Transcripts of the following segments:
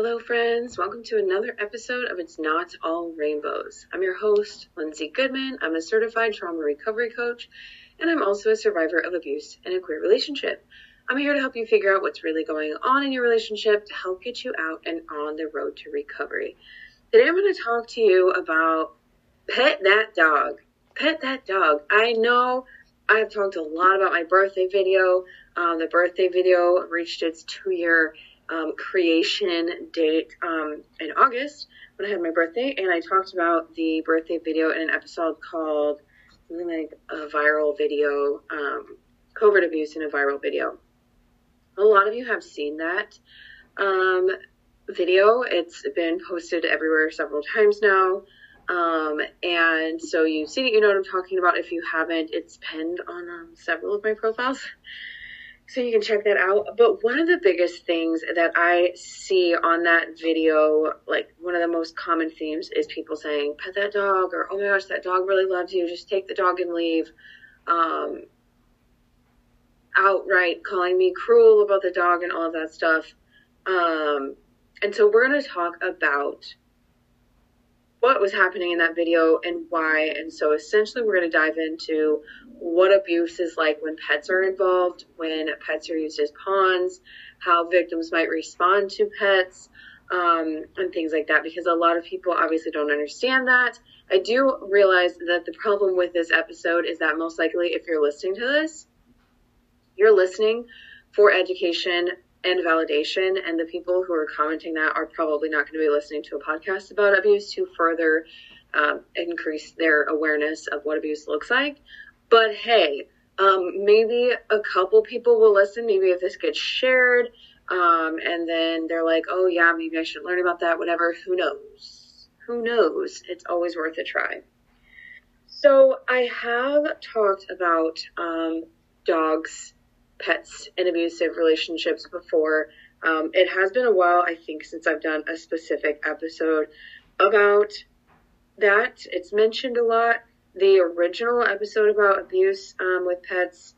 Hello, friends. Welcome to another episode of It's Not All Rainbows. I'm your host, Lindsay Goodman. I'm a certified trauma recovery coach, and I'm also a survivor of abuse in a queer relationship. I'm here to help you figure out what's really going on in your relationship to help get you out and on the road to recovery. Today, I'm going to talk to you about pet that dog. Pet that dog. I know I've talked a lot about my birthday video. Um, the birthday video reached its two year um, creation date um, in August when I had my birthday, and I talked about the birthday video in an episode called something like a viral video, um, covert abuse in a viral video. A lot of you have seen that um, video. It's been posted everywhere several times now. Um, and so you've seen it, you know what I'm talking about. If you haven't, it's pinned on um, several of my profiles so you can check that out. But one of the biggest things that I see on that video, like one of the most common themes, is people saying, "Pet that dog," or "Oh my gosh, that dog really loves you. Just take the dog and leave." Um, outright calling me cruel about the dog and all of that stuff. Um, and so we're going to talk about what was happening in that video and why. And so essentially, we're going to dive into what abuse is like when pets are involved, when pets are used as pawns, how victims might respond to pets, um, and things like that, because a lot of people obviously don't understand that. I do realize that the problem with this episode is that most likely, if you're listening to this, you're listening for education and validation, and the people who are commenting that are probably not going to be listening to a podcast about abuse to further um, increase their awareness of what abuse looks like. But hey, um, maybe a couple people will listen. Maybe if this gets shared, um, and then they're like, oh yeah, maybe I should learn about that, whatever. Who knows? Who knows? It's always worth a try. So I have talked about um, dogs, pets, and abusive relationships before. Um, it has been a while, I think, since I've done a specific episode about that. It's mentioned a lot the original episode about abuse um, with pets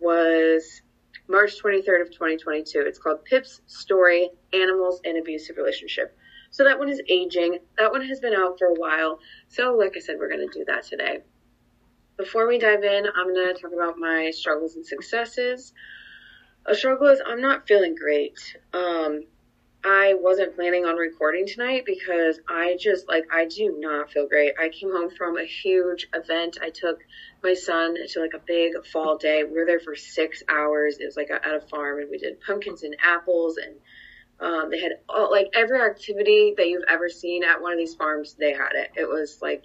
was March 23rd of 2022. It's called Pip's Story: Animals in Abusive Relationship. So that one is aging. That one has been out for a while. So like I said, we're going to do that today. Before we dive in, I'm going to talk about my struggles and successes. A struggle is I'm not feeling great. Um, I wasn't planning on recording tonight because I just like I do not feel great. I came home from a huge event. I took my son to like a big fall day. We were there for six hours. It was like at a farm, and we did pumpkins and apples, and um, they had all, like every activity that you've ever seen at one of these farms. They had it. It was like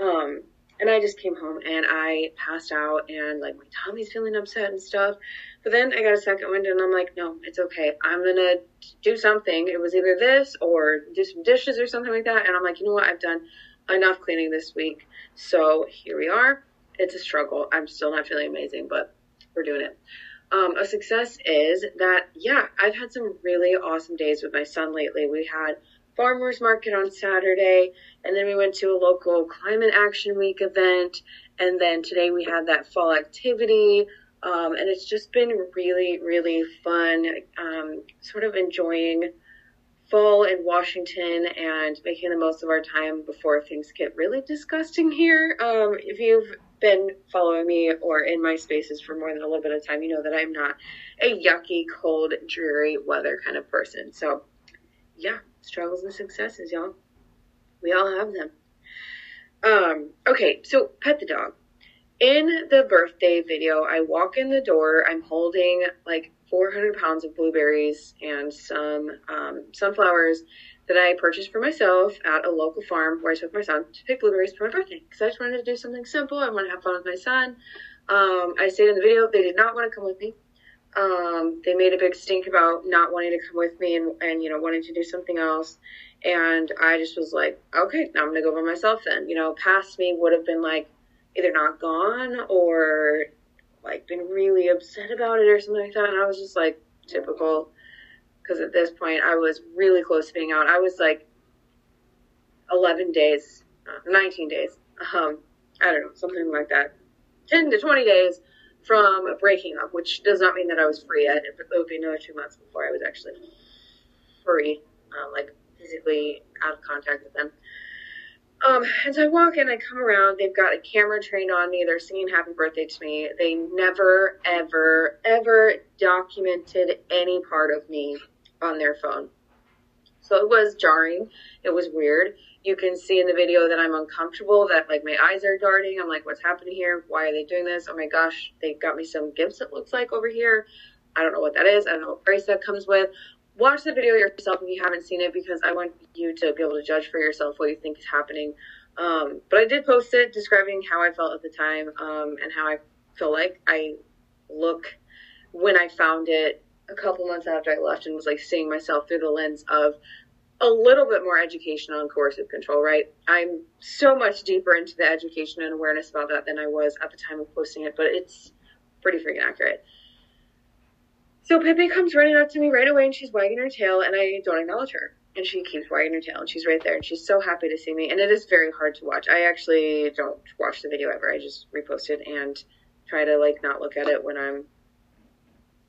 Um, and I just came home and I passed out and like my tummy's feeling upset and stuff. But then I got a second wind and I'm like, no, it's okay. I'm gonna do something. It was either this or do some dishes or something like that. And I'm like, you know what? I've done enough cleaning this week. So here we are. It's a struggle. I'm still not feeling amazing, but we're doing it. Um, a success is that, yeah, I've had some really awesome days with my son lately. We had farmers market on Saturday, and then we went to a local climate action week event, and then today we had that fall activity. Um, and it's just been really, really fun, um, sort of enjoying fall in Washington and making the most of our time before things get really disgusting here. Um, if you've been following me or in my spaces for more than a little bit of time, you know that I'm not a yucky, cold, dreary weather kind of person. So, yeah, struggles and successes, y'all. We all have them. Um, okay, so pet the dog. In the birthday video, I walk in the door, I'm holding like 400 pounds of blueberries and some um, sunflowers that I purchased for myself at a local farm where I took my son to pick blueberries for my birthday because I just wanted to do something simple. I want to have fun with my son. Um, I stayed in the video. They did not want to come with me. Um, they made a big stink about not wanting to come with me and, and, you know, wanting to do something else. And I just was like, okay, now I'm going to go by myself then. You know, past me would have been like either not gone or like been really upset about it or something like that. And I was just like, typical because at this point I was really close to being out. I was like 11 days, uh, 19 days, um, I don't know, something like that, 10 to 20 days from breaking up, which does not mean that I was free yet. It would be another two months before I was actually free, uh, like physically out of contact with them. Um, and so I walk in, I come around, they've got a camera trained on me, they're singing happy birthday to me. They never, ever, ever documented any part of me on their phone. So it was jarring. It was weird. You can see in the video that I'm uncomfortable, that like my eyes are darting. I'm like, what's happening here? Why are they doing this? Oh my gosh, they got me some gifts, it looks like over here. I don't know what that is. I don't know what price that comes with. Watch the video yourself if you haven't seen it because I want you to be able to judge for yourself what you think is happening. Um, but I did post it describing how I felt at the time um, and how I feel like I look when I found it a couple months after I left and was like seeing myself through the lens of a little bit more education on coercive control, right? I'm so much deeper into the education and awareness about that than I was at the time of posting it, but it's pretty freaking accurate. So Pippi comes running up to me right away and she's wagging her tail and I don't acknowledge her. And she keeps wagging her tail and she's right there and she's so happy to see me. And it is very hard to watch. I actually don't watch the video ever. I just repost it and try to like not look at it when I'm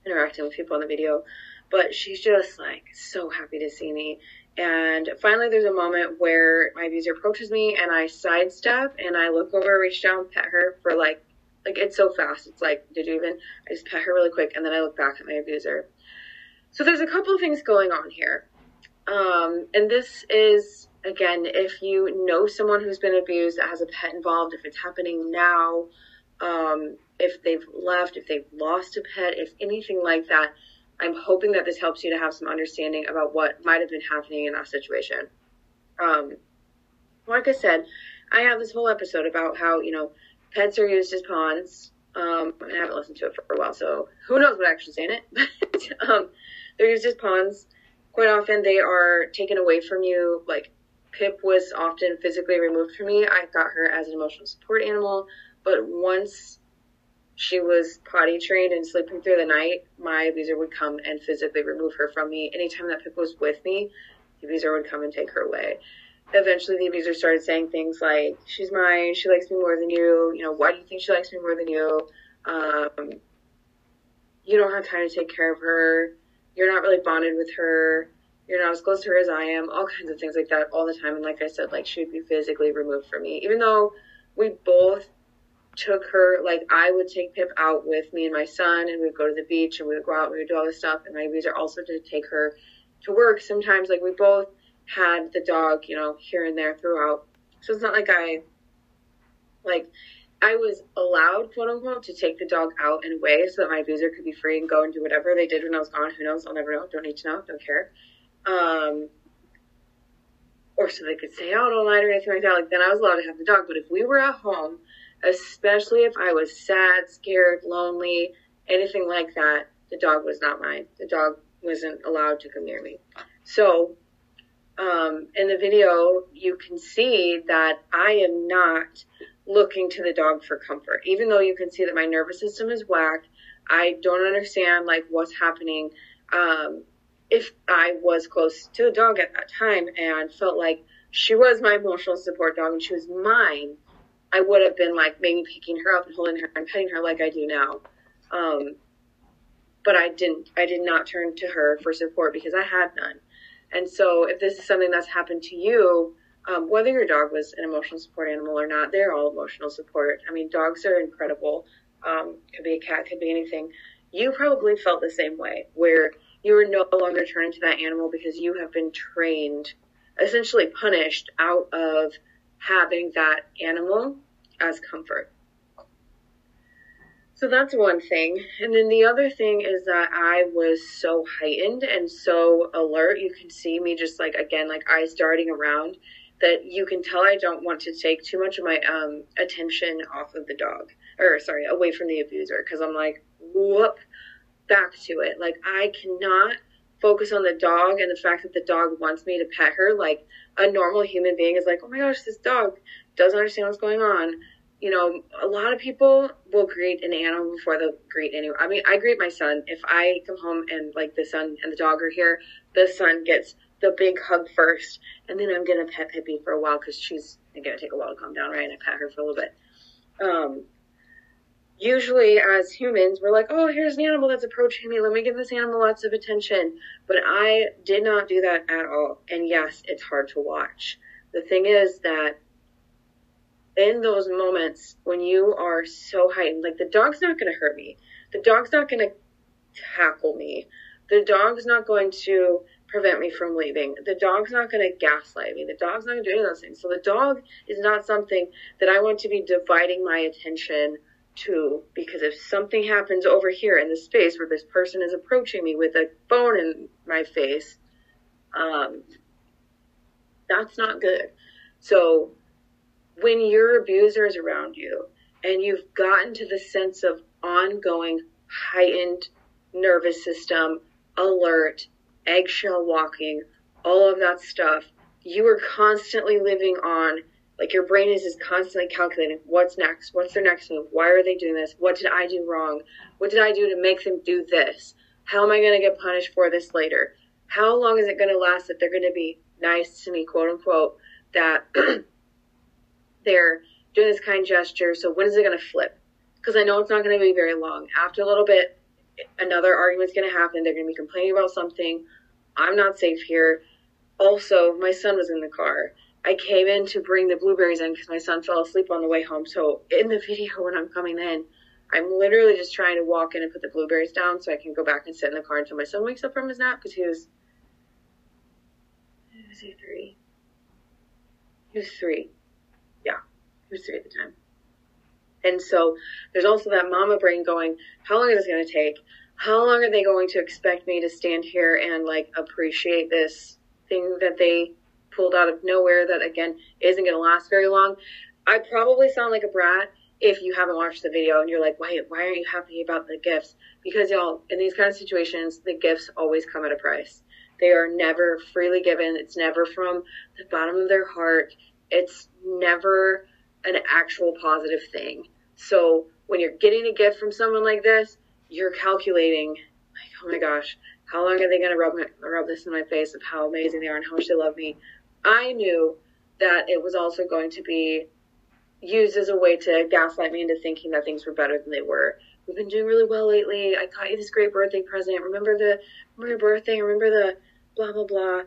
interacting with people in the video. But she's just like so happy to see me. And finally, there's a moment where my abuser approaches me and I sidestep and I look over, reach down, pet her for like, like it's so fast. It's like, did you even? I just pet her really quick and then I look back at my abuser. So there's a couple of things going on here. Um, and this is, again, if you know someone who's been abused that has a pet involved, if it's happening now, um, if they've left, if they've lost a pet, if anything like that. I'm hoping that this helps you to have some understanding about what might have been happening in that situation. Um, like I said, I have this whole episode about how, you know, pets are used as pawns. Um, I haven't listened to it for a while, so who knows what I actually saying it. um, they're used as pawns. Quite often they are taken away from you. Like Pip was often physically removed from me. I got her as an emotional support animal, but once she was potty trained and sleeping through the night, my abuser would come and physically remove her from me. Anytime that Pip was with me, the abuser would come and take her away. Eventually, the abuser started saying things like, She's mine, she likes me more than you, you know, why do you think she likes me more than you? Um, you don't have time to take care of her, you're not really bonded with her, you're not as close to her as I am, all kinds of things like that all the time. And like I said, like she would be physically removed from me, even though we both took her like I would take Pip out with me and my son and we'd go to the beach and we would go out and we would do all this stuff and my abuser also to take her to work sometimes like we both had the dog you know here and there throughout so it's not like I like I was allowed, quote unquote, to take the dog out and away so that my abuser could be free and go and do whatever they did when I was gone. Who knows? I'll never know. Don't need to know. Don't care. Um, or so they could stay out all night or anything like that. Like then I was allowed to have the dog. But if we were at home, especially if I was sad, scared, lonely, anything like that, the dog was not mine. The dog wasn't allowed to come near me. So um, in the video, you can see that I am not looking to the dog for comfort. Even though you can see that my nervous system is whacked, I don't understand like what's happening. Um, if I was close to the dog at that time and felt like she was my emotional support dog and she was mine, I would have been like maybe picking her up and holding her and petting her like I do now. Um, but I didn't. I did not turn to her for support because I had none. And so, if this is something that's happened to you, um, whether your dog was an emotional support animal or not, they're all emotional support. I mean, dogs are incredible. Um, could be a cat, could be anything. You probably felt the same way, where you are no longer turning to that animal because you have been trained, essentially punished out of having that animal as comfort. So that's one thing. And then the other thing is that I was so heightened and so alert. You can see me just like, again, like eyes darting around that you can tell I don't want to take too much of my um, attention off of the dog, or sorry, away from the abuser, because I'm like, whoop, back to it. Like, I cannot focus on the dog and the fact that the dog wants me to pet her. Like, a normal human being is like, oh my gosh, this dog doesn't understand what's going on. You know, a lot of people will greet an animal before they'll greet anyone. I mean, I greet my son. If I come home and like the son and the dog are here, the son gets the big hug first, and then I'm gonna pet Pippi for a while because she's gonna take a while to calm down, right? And I pet her for a little bit. Um, usually, as humans, we're like, "Oh, here's an animal that's approaching me. Let me give this animal lots of attention." But I did not do that at all. And yes, it's hard to watch. The thing is that in those moments when you are so heightened, like the dog's not going to hurt me, the dog's not going to tackle me, the dog's not going to prevent me from leaving. The dog's not going to gaslight me. The dog's not going to do any of those things. So the dog is not something that I want to be dividing my attention to because if something happens over here in the space where this person is approaching me with a phone in my face, um, that's not good. So when your abuser is around you and you've gotten to the sense of ongoing heightened nervous system, alert, eggshell walking, all of that stuff, you are constantly living on, like your brain is just constantly calculating what's next, what's their next move, why are they doing this, what did I do wrong, what did I do to make them do this, how am I going to get punished for this later, how long is it going to last that they're going to be nice to me, quote unquote, that they're doing this kind gesture, so when is it going to flip? Because I know it's not going to be very long. After a little bit, another argument's going to happen. They're going to be complaining about something. I'm not safe here. Also, my son was in the car. I came in to bring the blueberries in because my son fell asleep on the way home. So in the video when I'm coming in, I'm literally just trying to walk in and put the blueberries down so I can go back and sit in the car until my son wakes up from his nap because he was, was he three? He was three. Yeah, he was three at the time. And so there's also that mama brain going, how long is this going to take? How long are they going to expect me to stand here and like appreciate this thing that they pulled out of nowhere that again isn't going to last very long? I probably sound like a brat if you haven't watched the video and you're like, wait, why aren't you happy about the gifts? Because y'all, in these kind of situations, the gifts always come at a price. They are never freely given. It's never from the bottom of their heart. It's never an actual positive thing. So when you're getting a gift from someone like this, you're calculating, like, oh my gosh, how long are they going to rub, rub this in my face of how amazing they are and how much they love me? I knew that it was also going to be used as a way to gaslight me into thinking that things were better than they were. We've been doing really well lately. I got you this great birthday present. Remember the remember your birthday? Remember the blah blah blah.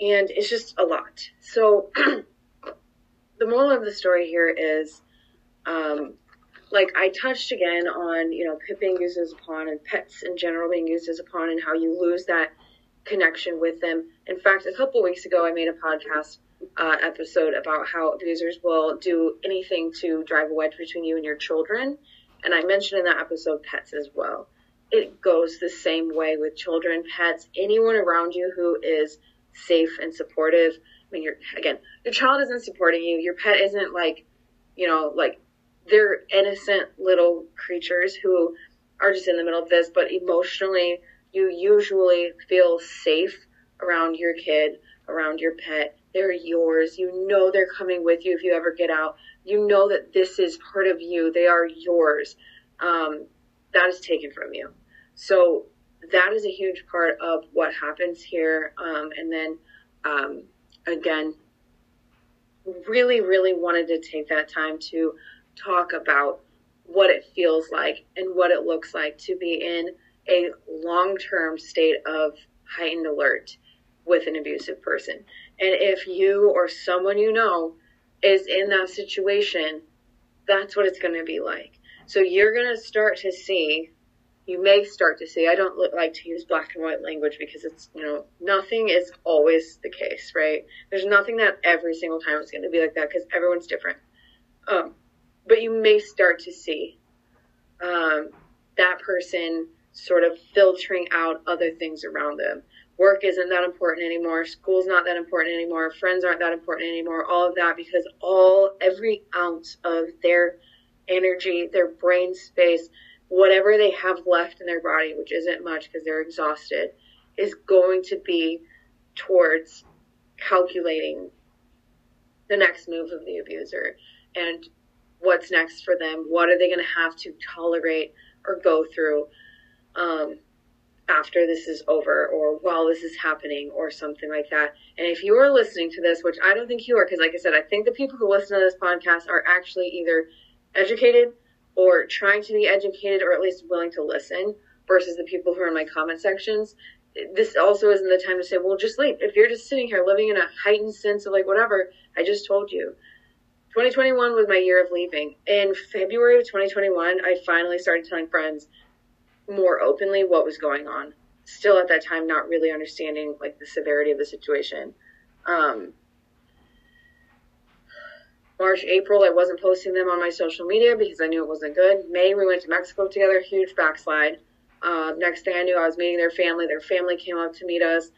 And it's just a lot. So the moral of the story here is, um, like I touched again on, you know, pet being used as a pawn and pets in general being used as a pawn and how you lose that connection with them. In fact, a couple weeks ago, I made a podcast uh, episode about how abusers will do anything to drive a wedge between you and your children. And I mentioned in that episode pets as well. It goes the same way with children, pets, anyone around you who is safe and supportive. I mean, you're, again, your child isn't supporting you. Your pet isn't like, you know, like they're innocent little creatures who are just in the middle of this, but emotionally, you usually feel safe around your kid, around your pet. They're yours. You know they're coming with you if you ever get out. You know that this is part of you. They are yours. Um, that is taken from you. So that is a huge part of what happens here. Um, and then um, again, really, really wanted to take that time to talk about what it feels like and what it looks like to be in a long term state of heightened alert with an abusive person. And if you or someone you know is in that situation, that's what it's going to be like. So you're going to start to see, you may start to see, I don't like to use black and white language because it's, you know, nothing is always the case, right? There's nothing that every single time is going to be like that because everyone's different. Um, but you may start to see um, that person sort of filtering out other things around them. Work isn't that important anymore. School's not that important anymore. Friends aren't that important anymore. All of that because all, every ounce of their energy, their brain space, whatever they have left in their body, which isn't much because they're exhausted, is going to be towards calculating the next move of the abuser and what's next for them. What are they going to have to tolerate or go through um, after this is over or while this is happening or something like that. And if you are listening to this, which I don't think you are, because like I said, I think the people who listen to this podcast are actually either educated or trying to be educated or at least willing to listen versus the people who are in my comment sections. This also isn't the time to say, well, just leave. If you're just sitting here living in a heightened sense of like, whatever, I just told you. 2021 was my year of leaving. In February of 2021, I finally started telling friends more openly what was going on. Still at that time, not really understanding like the severity of the situation. Um, March, April, I wasn't posting them on my social media because I knew it wasn't good. May, we went to Mexico together, huge backslide. Uh, next thing I knew, I was meeting their family. Their family came up to meet us.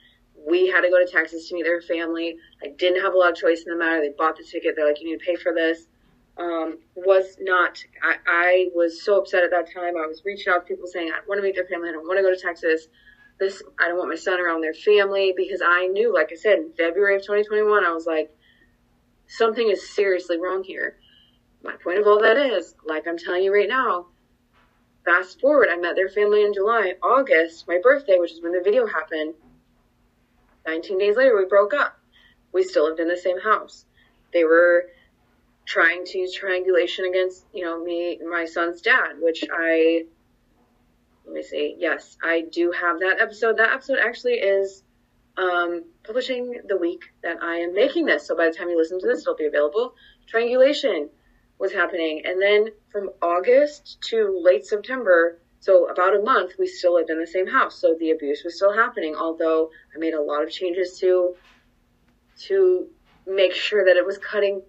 We had to go to Texas to meet their family. I didn't have a lot of choice in the matter. They bought the ticket. They're like, you need to pay for this. Um, was not, I, I was so upset at that time. I was reaching out to people saying, I want to meet their family. I don't want to go to Texas. This, I don't want my son around their family because I knew, like I said, in February of 2021, I was like, something is seriously wrong here. My point of all that is, like I'm telling you right now, fast forward, I met their family in July. August, my birthday, which is when the video happened, 19 days later, we broke up. We still lived in the same house. They were trying to use triangulation against, you know, me, my son's dad, which I, let me see. Yes, I do have that episode. That episode actually is um, publishing the week that I am making this. So by the time you listen to this, it'll be available. Triangulation was happening. And then from August to late September, so about a month, we still lived in the same house. So the abuse was still happening, although I made a lot of changes to, to make sure that it was cutting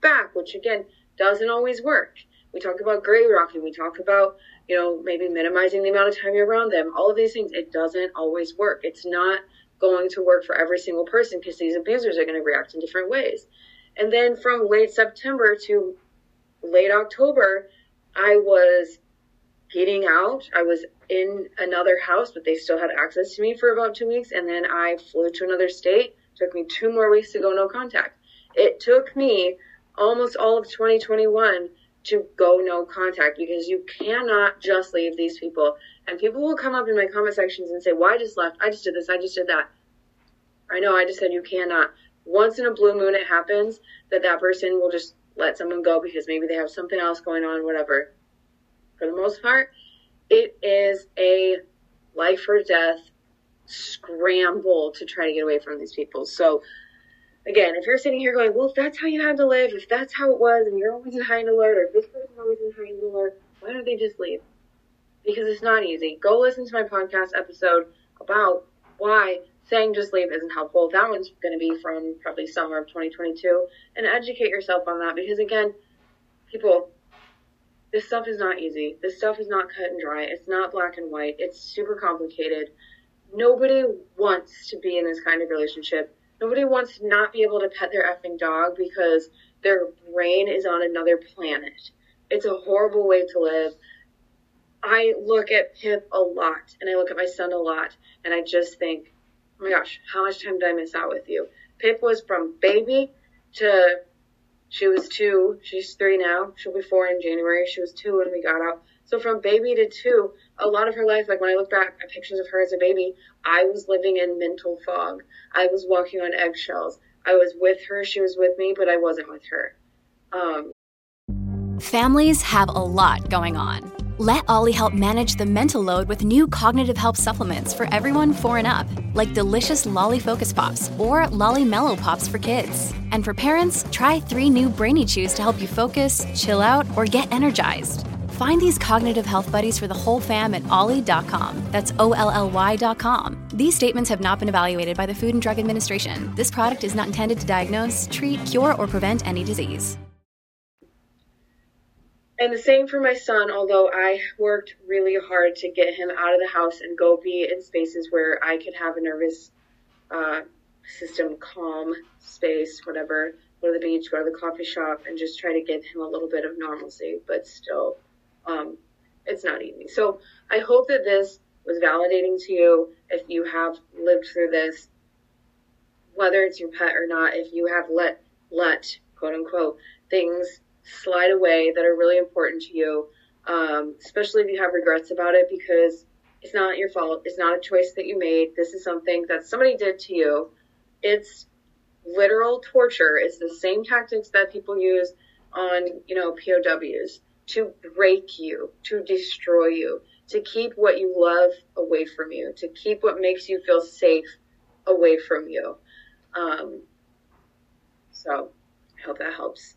back, which again, doesn't always work. We talk about gray rocking. We talk about, you know, maybe minimizing the amount of time you're around them. All of these things, it doesn't always work. It's not going to work for every single person because these abusers are going to react in different ways. And then from late September to late October, I was getting out. I was in another house, but they still had access to me for about two weeks. And then I flew to another state. It took me two more weeks to go no contact. It took me almost all of 2021 to go no contact because you cannot just leave these people. And people will come up in my comment sections and say, Well, I just left. I just did this. I just did that. I know. I just said you cannot. Once in a blue moon, it happens that that person will just let someone go because maybe they have something else going on, whatever. For the most part, it is a life or death scramble to try to get away from these people. So, again, if you're sitting here going, well, if that's how you had to live, if that's how it was, and you're always in high alert, or this person's always in high alert, why don't they just leave? Because it's not easy. Go listen to my podcast episode about why saying just leave isn't helpful. That one's going to be from probably summer of 2022. And educate yourself on that because, again, people, this stuff is not easy. This stuff is not cut and dry. It's not black and white. It's super complicated. Nobody wants to be in this kind of relationship. Nobody wants to not be able to pet their effing dog because their brain is on another planet. It's a horrible way to live. I look at Pip a lot and I look at my son a lot and I just think, oh my gosh, how much time did I miss out with you? Pip was from baby to she was two. She's three now. She'll be four in January. She was two when we got out. So from baby to two, a lot of her life, like when I look back at pictures of her as a baby, I was living in mental fog. I was walking on eggshells. I was with her. She was with me, but I wasn't with her. Um, Families have a lot going on. Let OLLY help manage the mental load with new cognitive help supplements for everyone four and up, like delicious Lolly Focus Pops or Lolly Mellow Pops for kids. And for parents, try three new Brainy Chews to help you focus, chill out, or get energized. Find these cognitive health buddies for the whole fam at olly.com. That's O L L Y.com. These statements have not been evaluated by the Food and Drug Administration. This product is not intended to diagnose, treat, cure, or prevent any disease. And the same for my son, although I worked really hard to get him out of the house and go be in spaces where I could have a nervous uh, system calm space, whatever. Go to the beach, go to the coffee shop, and just try to give him a little bit of normalcy, but still, um, it's not easy. So I hope that this was validating to you if you have lived through this, whether it's your pet or not, if you have let, let, quote unquote, things slide away that are really important to you, um, especially if you have regrets about it because it's not your fault. It's not a choice that you made. This is something that somebody did to you. It's literal torture. It's the same tactics that people use on, you know, POWs to break you, to destroy you, to keep what you love away from you, to keep what makes you feel safe away from you. Um, so I hope that helps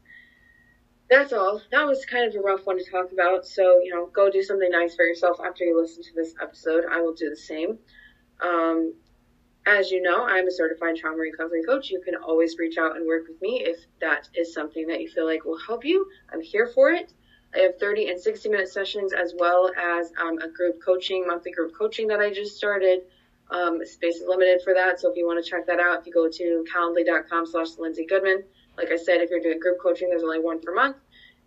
that's all. That was kind of a rough one to talk about. So, you know, go do something nice for yourself after you listen to this episode. I will do the same. Um, as you know, I'm a certified trauma recovery coach. You can always reach out and work with me if that is something that you feel like will help you. I'm here for it. I have 30 and 60 minute sessions as well as um, a group coaching, monthly group coaching that I just started. Um, space is limited for that. So if you want to check that out, if you go to calendly.com slash Lindsay Goodman, like I said, if you're doing group coaching, there's only one per month.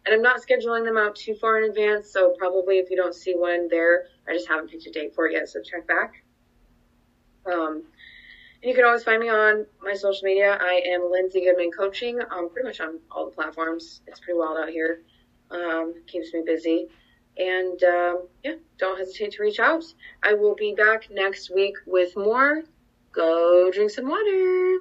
And I'm not scheduling them out too far in advance, so probably if you don't see one there, I just haven't picked a date for it yet, so check back. Um, and you can always find me on my social media. I am Lindsay Goodman Coaching, um, pretty much on all the platforms. It's pretty wild out here. Um, keeps me busy. And um, yeah, don't hesitate to reach out. I will be back next week with more. Go drink some water.